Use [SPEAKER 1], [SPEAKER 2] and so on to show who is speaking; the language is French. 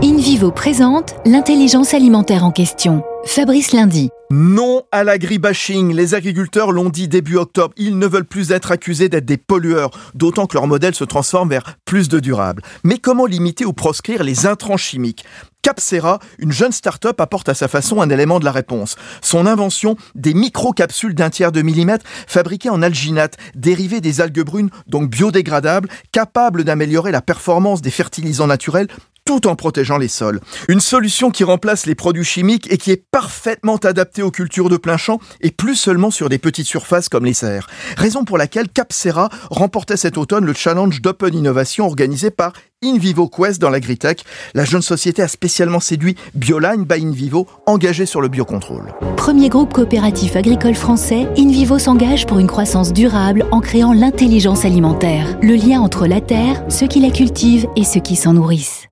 [SPEAKER 1] InVivo présente l'intelligence alimentaire en question. Fabrice Lundi.
[SPEAKER 2] Non à l'agribashing. Les agriculteurs l'ont dit début octobre. Ils ne veulent plus être accusés d'être des pollueurs, d'autant que leur modèle se transforme vers plus de durable. Mais comment limiter ou proscrire les intrants chimiques? Capsera, une jeune start-up, apporte à sa façon un élément de la réponse. Son invention, des micro-capsules d'un tiers de millimètre fabriquées en alginate, dérivées des algues brunes, donc biodégradables, capables d'améliorer la performance des fertilisants naturels tout en protégeant les sols. Une solution qui remplace les produits chimiques et qui est parfaitement adaptée aux cultures de plein champ et plus seulement sur des petites surfaces comme les serres. Raison pour laquelle Capsera remportait cet automne le challenge d'Open Innovation organisé par InVivo Quest dans l'agritech. La jeune société a spécialement séduit Bioline by InVivo, engagé sur le biocontrôle.
[SPEAKER 1] Premier groupe coopératif agricole français, InVivo s'engage pour une croissance durable en créant l'intelligence alimentaire, le lien entre la terre, ceux qui la cultivent et ceux qui s'en nourrissent.